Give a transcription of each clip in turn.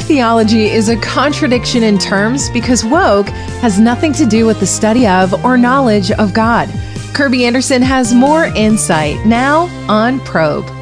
woke theology is a contradiction in terms because woke has nothing to do with the study of or knowledge of God. Kerby Anderson has more insight now on Probe.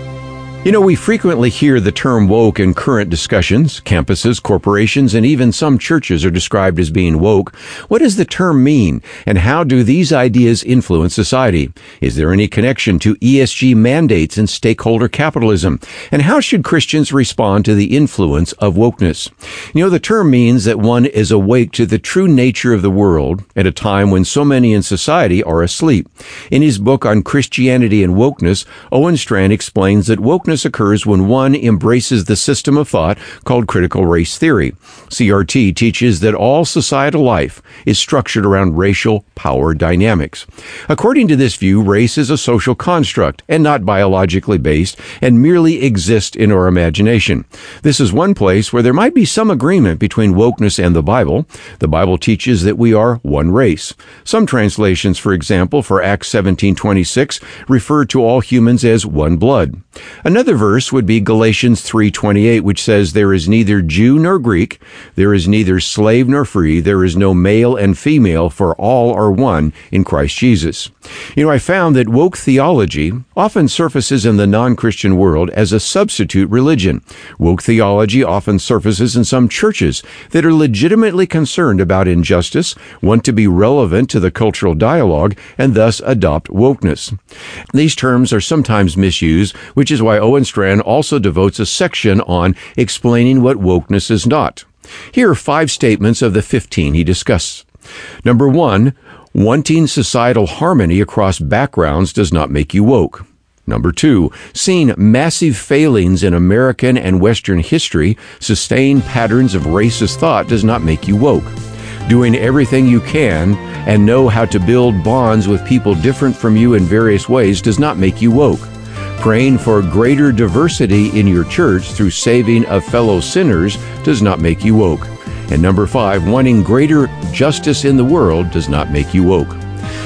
You know, we frequently hear the term woke in current discussions. Campuses, corporations, and even some churches are described as being woke. What does the term mean, and how do these ideas influence society? Is there any connection to ESG mandates and stakeholder capitalism? And how should Christians respond to the influence of wokeness? You know, the term means that one is awake to the true nature of the world at a time when so many in society are asleep. In his book on Christianity and wokeness, Owen Strachan explains that wokeness occurs when one embraces the system of thought called critical race theory. CRT teaches that all societal life is structured around racial power dynamics. According to this view, race is a social construct and not biologically based and merely exists in our imagination. This is one place where there might be some agreement between wokeness and the Bible. The Bible teaches that we are one race. Some translations, for example, for Acts 17:26 refer to all humans as one blood. Another Another verse would be Galatians 3:28 which says there is neither Jew nor Greek, there is neither slave nor free, there is no male and female for all are one in Christ Jesus. You know, I found that woke theology often surfaces in the non-Christian world as a substitute religion. Woke theology often surfaces in some churches that are legitimately concerned about injustice, want to be relevant to the cultural dialogue, and thus adopt wokeness. These terms are sometimes misused, which is why Owen Strachan also devotes a section on explaining what wokeness is not. Here are five statements of the 15 he discusses. Number one, wanting societal harmony across backgrounds does not make you woke. Number two, seeing massive failings in American and Western history sustain patterns of racist thought does not make you woke. Doing everything you can and know how to build bonds with people different from you in various ways does not make you woke. Praying for greater diversity in your church through saving of fellow sinners does not make you woke. And number five, wanting greater justice in the world does not make you woke.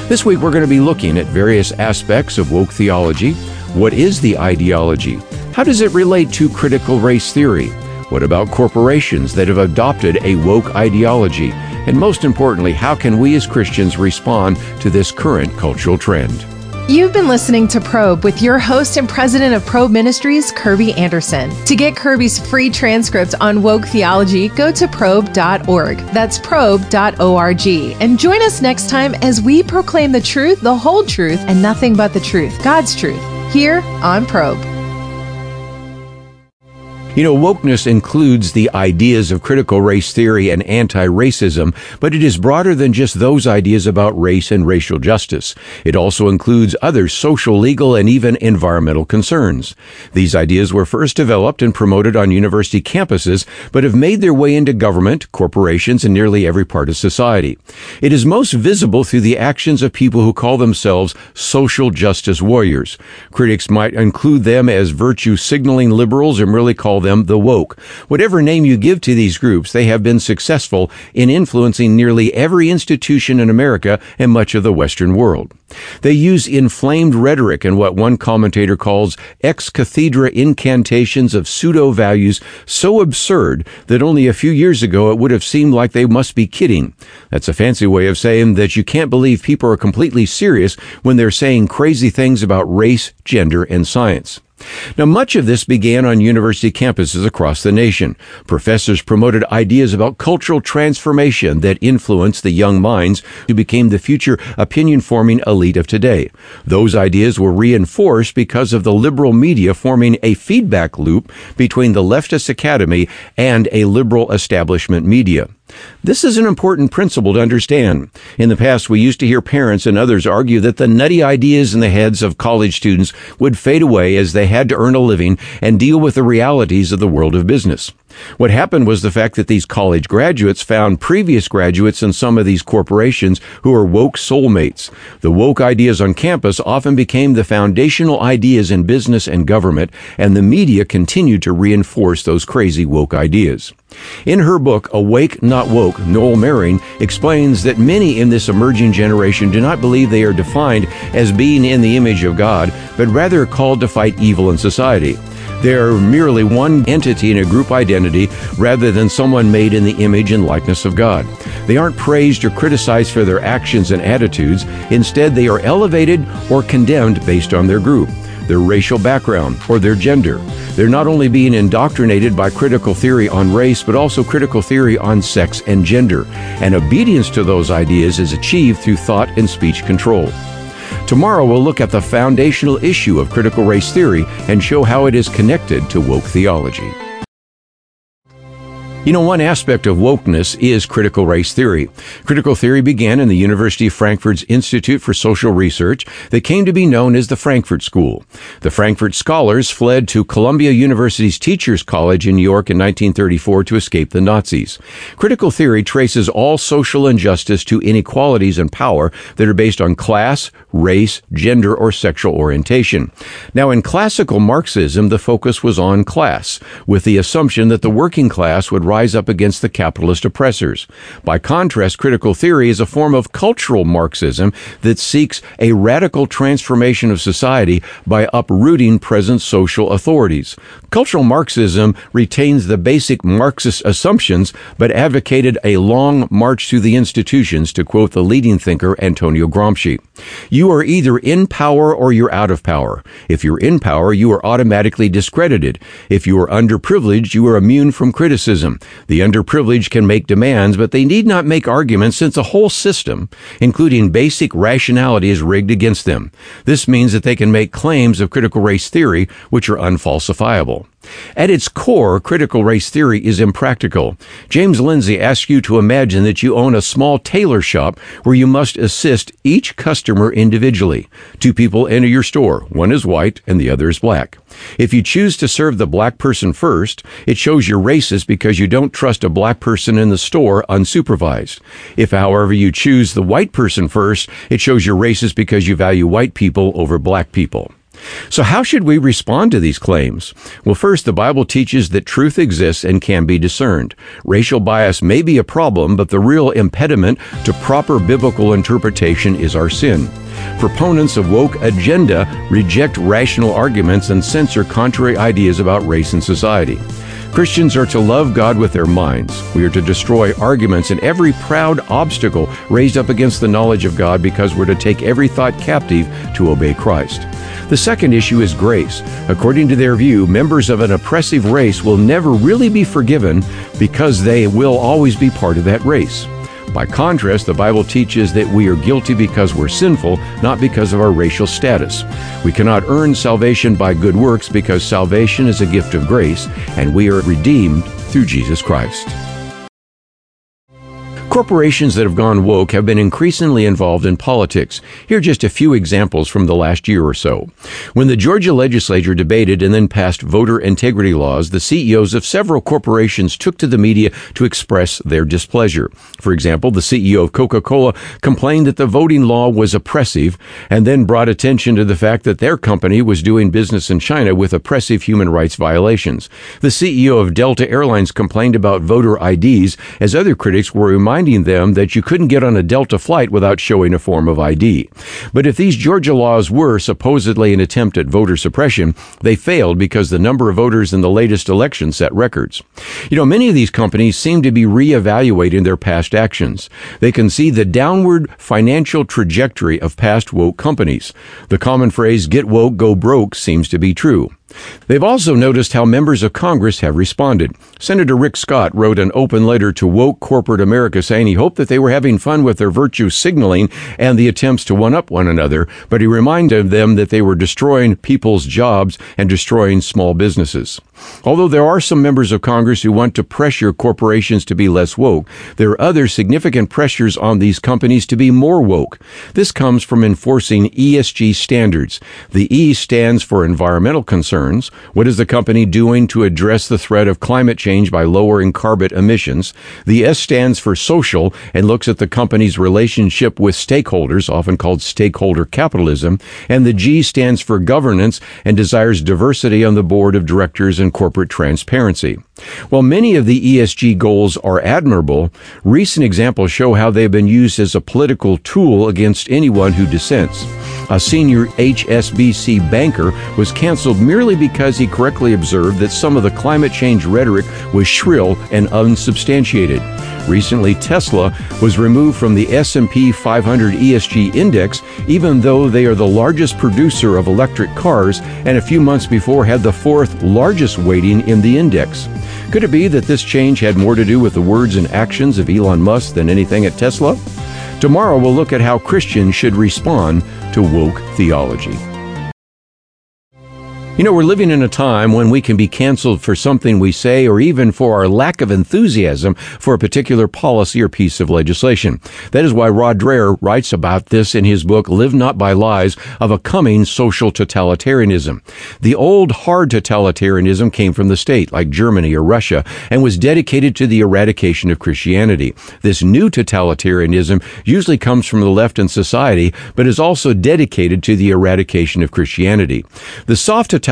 This week we're going to be looking at various aspects of woke theology. What is the ideology? How does it relate to critical race theory? What about corporations that have adopted a woke ideology? And most importantly, how can we as Christians respond to this current cultural trend? You've been listening to Probe with your host and president of Probe Ministries, Kerby Anderson. To get Kerby's free transcript on woke theology, go to probe.org. That's probe.org. And join us next time as we proclaim the truth, the whole truth, and nothing but the truth, God's truth, here on Probe. You know, wokeness includes the ideas of critical race theory and anti-racism, but it is broader than just those ideas about race and racial justice. It also includes other social, legal, and even environmental concerns. These ideas were first developed and promoted on university campuses, but have made their way into government, corporations, and nearly every part of society. It is most visible through the actions of people who call themselves social justice warriors. Critics might include them as virtue signaling liberals or merely call them the woke. Whatever name you give to these groups, they have been successful in influencing nearly every institution in America and much of the Western world. They use inflamed rhetoric and what one commentator calls ex cathedra incantations of pseudo values so absurd that only a few years ago it would have seemed like they must be kidding. That's a fancy way of saying that you can't believe people are completely serious when they're saying crazy things about race, gender, and science. Now, much of this began on university campuses across the nation. Professors promoted ideas about cultural transformation that influenced the young minds who became the future opinion forming elite of today. Those ideas were reinforced because of the liberal media forming a feedback loop between the leftist academy and a liberal establishment media. This is an important principle to understand. In the past, we used to hear parents and others argue that the nutty ideas in the heads of college students would fade away as they had to earn a living and deal with the realities of the world of business. What happened was the fact that these college graduates found previous graduates in some of these corporations who are woke soulmates. The woke ideas on campus often became the foundational ideas in business and government, and the media continued to reinforce those crazy woke ideas. In her book, Awake Not Woke, Noelle Mering explains that many in this emerging generation do not believe they are defined as being in the image of God, but rather called to fight evil in society. They are merely one entity in a group identity rather than someone made in the image and likeness of God. They aren't praised or criticized for their actions and attitudes. Instead, they are elevated or condemned based on their group, their racial background, or their gender. They're not only being indoctrinated by critical theory on race, but also critical theory on sex and gender. And obedience to those ideas is achieved through thought and speech control. Tomorrow we'll look at the foundational issue of critical race theory and show how it is connected to woke theology. You know, one aspect of wokeness is critical race theory. Critical theory began in the University of Frankfurt's Institute for Social Research that came to be known as the Frankfurt School. The Frankfurt scholars fled to Columbia University's Teachers College in New York in 1934 to escape the Nazis. Critical theory traces all social injustice to inequalities in power that are based on class, race, gender, or sexual orientation. Now, in classical Marxism, the focus was on class, with the assumption that the working class would rise up against the capitalist oppressors. By contrast, critical theory is a form of cultural Marxism that seeks a radical transformation of society by uprooting present social authorities. Cultural Marxism retains the basic Marxist assumptions, but advocated a long march through the institutions, to quote the leading thinker Antonio Gramsci. You are either in power or you're out of power. If you're in power, you are automatically discredited. If you are underprivileged, you are immune from criticism. The underprivileged can make demands, but they need not make arguments since the whole system, including basic rationality, is rigged against them. This means that they can make claims of critical race theory which are unfalsifiable. At its core, critical race theory is impractical. James Lindsay asks you to imagine that you own a small tailor shop where you must assist each customer individually. Two people enter your store. One is white and the other is black. If you choose to serve the black person first, it shows you're racist because you don't trust a black person in the store unsupervised. If, however, you choose the white person first, it shows you're racist because you value white people over black people. So, how should we respond to these claims? Well, first, the Bible teaches that truth exists and can be discerned. Racial bias may be a problem, but the real impediment to proper biblical interpretation is our sin. Proponents of woke agenda reject rational arguments and censor contrary ideas about race and society. Christians are to love God with their minds. We are to destroy arguments and every proud obstacle raised up against the knowledge of God because we're to take every thought captive to obey Christ. The second issue is grace. According to their view, members of an oppressive race will never really be forgiven because they will always be part of that race. By contrast, the Bible teaches that we are guilty because we're sinful, not because of our racial status. We cannot earn salvation by good works because salvation is a gift of grace, and we are redeemed through Jesus Christ. Corporations that have gone woke have been increasingly involved in politics. Here are just a few examples from the last year or so. When the Georgia legislature debated and then passed voter integrity laws, the CEOs of several corporations took to the media to express their displeasure. For example, the CEO of Coca Cola complained that the voting law was oppressive and then brought attention to the fact that their company was doing business in China with oppressive human rights violations. The CEO of Delta Airlines complained about voter IDs as other critics were reminded reminding them that you couldn't get on a Delta flight without showing a form of ID. But if these Georgia laws were supposedly an attempt at voter suppression, they failed because the number of voters in the latest election set records. You know, many of these companies seem to be reevaluating their past actions. They can see the downward financial trajectory of past woke companies. The common phrase, get woke, go broke, seems to be true. They've also noticed how members of Congress have responded. Senator Rick Scott wrote an open letter to woke corporate America saying he hoped that they were having fun with their virtue signaling and the attempts to one up one another, but he reminded them that they were destroying people's jobs and destroying small businesses. Although there are some members of Congress who want to pressure corporations to be less woke, there are other significant pressures on these companies to be more woke. This comes from enforcing ESG standards. The E stands for environmental concerns. What is the company doing to address the threat of climate change by lowering carbon emissions? The S stands for social and looks at the company's relationship with stakeholders, often called stakeholder capitalism. And the G stands for governance and desires diversity on the board of directors and corporate transparency. While many of the ESG goals are admirable, recent examples show how they have been used as a political tool against anyone who dissents. A senior HSBC banker, was canceled merely because he correctly observed that some of the climate change rhetoric was shrill and unsubstantiated. Recently, Tesla was removed from the S&P 500 ESG index even though they are the largest producer of electric cars and a few months before had the fourth largest weighting in the index. Could it be that this change had more to do with the words and actions of Elon Musk than anything at Tesla? Tomorrow we'll look at how Christians should respond to woke theology. You know, we're living in a time when we can be canceled for something we say or even for our lack of enthusiasm for a particular policy or piece of legislation. That is why Rod Dreher writes about this in his book, Live Not by Lies, of a coming social totalitarianism. The old hard totalitarianism came from the state, like Germany or Russia, and was dedicated to the eradication of Christianity. This new totalitarianism usually comes from the left in society, but is also dedicated to the eradication of Christianity. The soft totalitarianism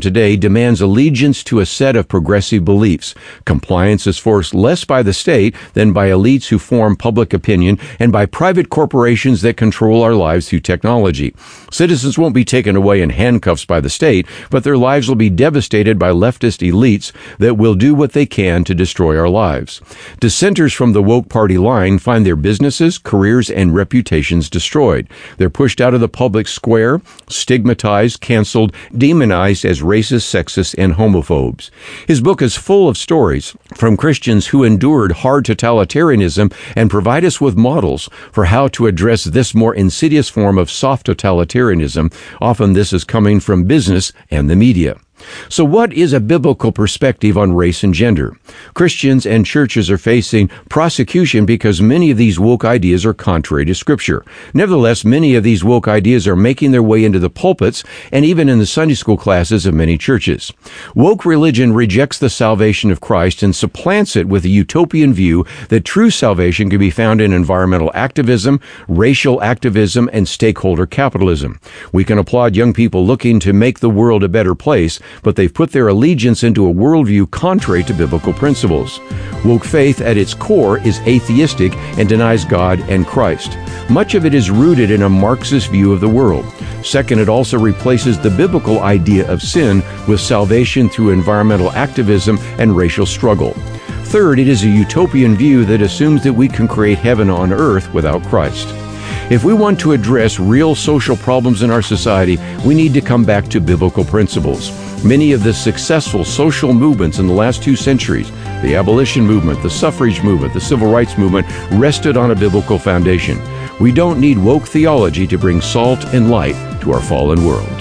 today demands allegiance to a set of progressive beliefs. Compliance is forced less by the state than by elites who form public opinion and by private corporations that control our lives through technology. Citizens won't be taken away in handcuffs by the state, but their lives will be devastated by leftist elites that will do what they can to destroy our lives. Dissenters from the woke party line find their businesses, careers, and reputations destroyed. They're pushed out of the public square, stigmatized, canceled, demonized as racist, sexist, and homophobes. His book is full of stories from Christians who endured hard totalitarianism and provide us with models for how to address this more insidious form of soft totalitarianism. Often this is coming from business and the media. So, what is a biblical perspective on race and gender? Christians and churches are facing prosecution because many of these woke ideas are contrary to Scripture. Nevertheless, many of these woke ideas are making their way into the pulpits and even in the Sunday school classes of many churches. Woke religion rejects the salvation of Christ and supplants it with a utopian view that true salvation can be found in environmental activism, racial activism, and stakeholder capitalism. We can applaud young people looking to make the world a better place but they've put their allegiance into a worldview contrary to biblical principles. Woke faith at its core is atheistic and denies God and Christ. Much of it is rooted in a Marxist view of the world. Second, it also replaces the biblical idea of sin with salvation through environmental activism and racial struggle. Third, it is a utopian view that assumes that we can create heaven on earth without Christ. If we want to address real social problems in our society, we need to come back to biblical principles. Many of the successful social movements in the last two centuries, the abolition movement, the suffrage movement, the civil rights movement, rested on a biblical foundation. We don't need woke theology to bring salt and light to our fallen world.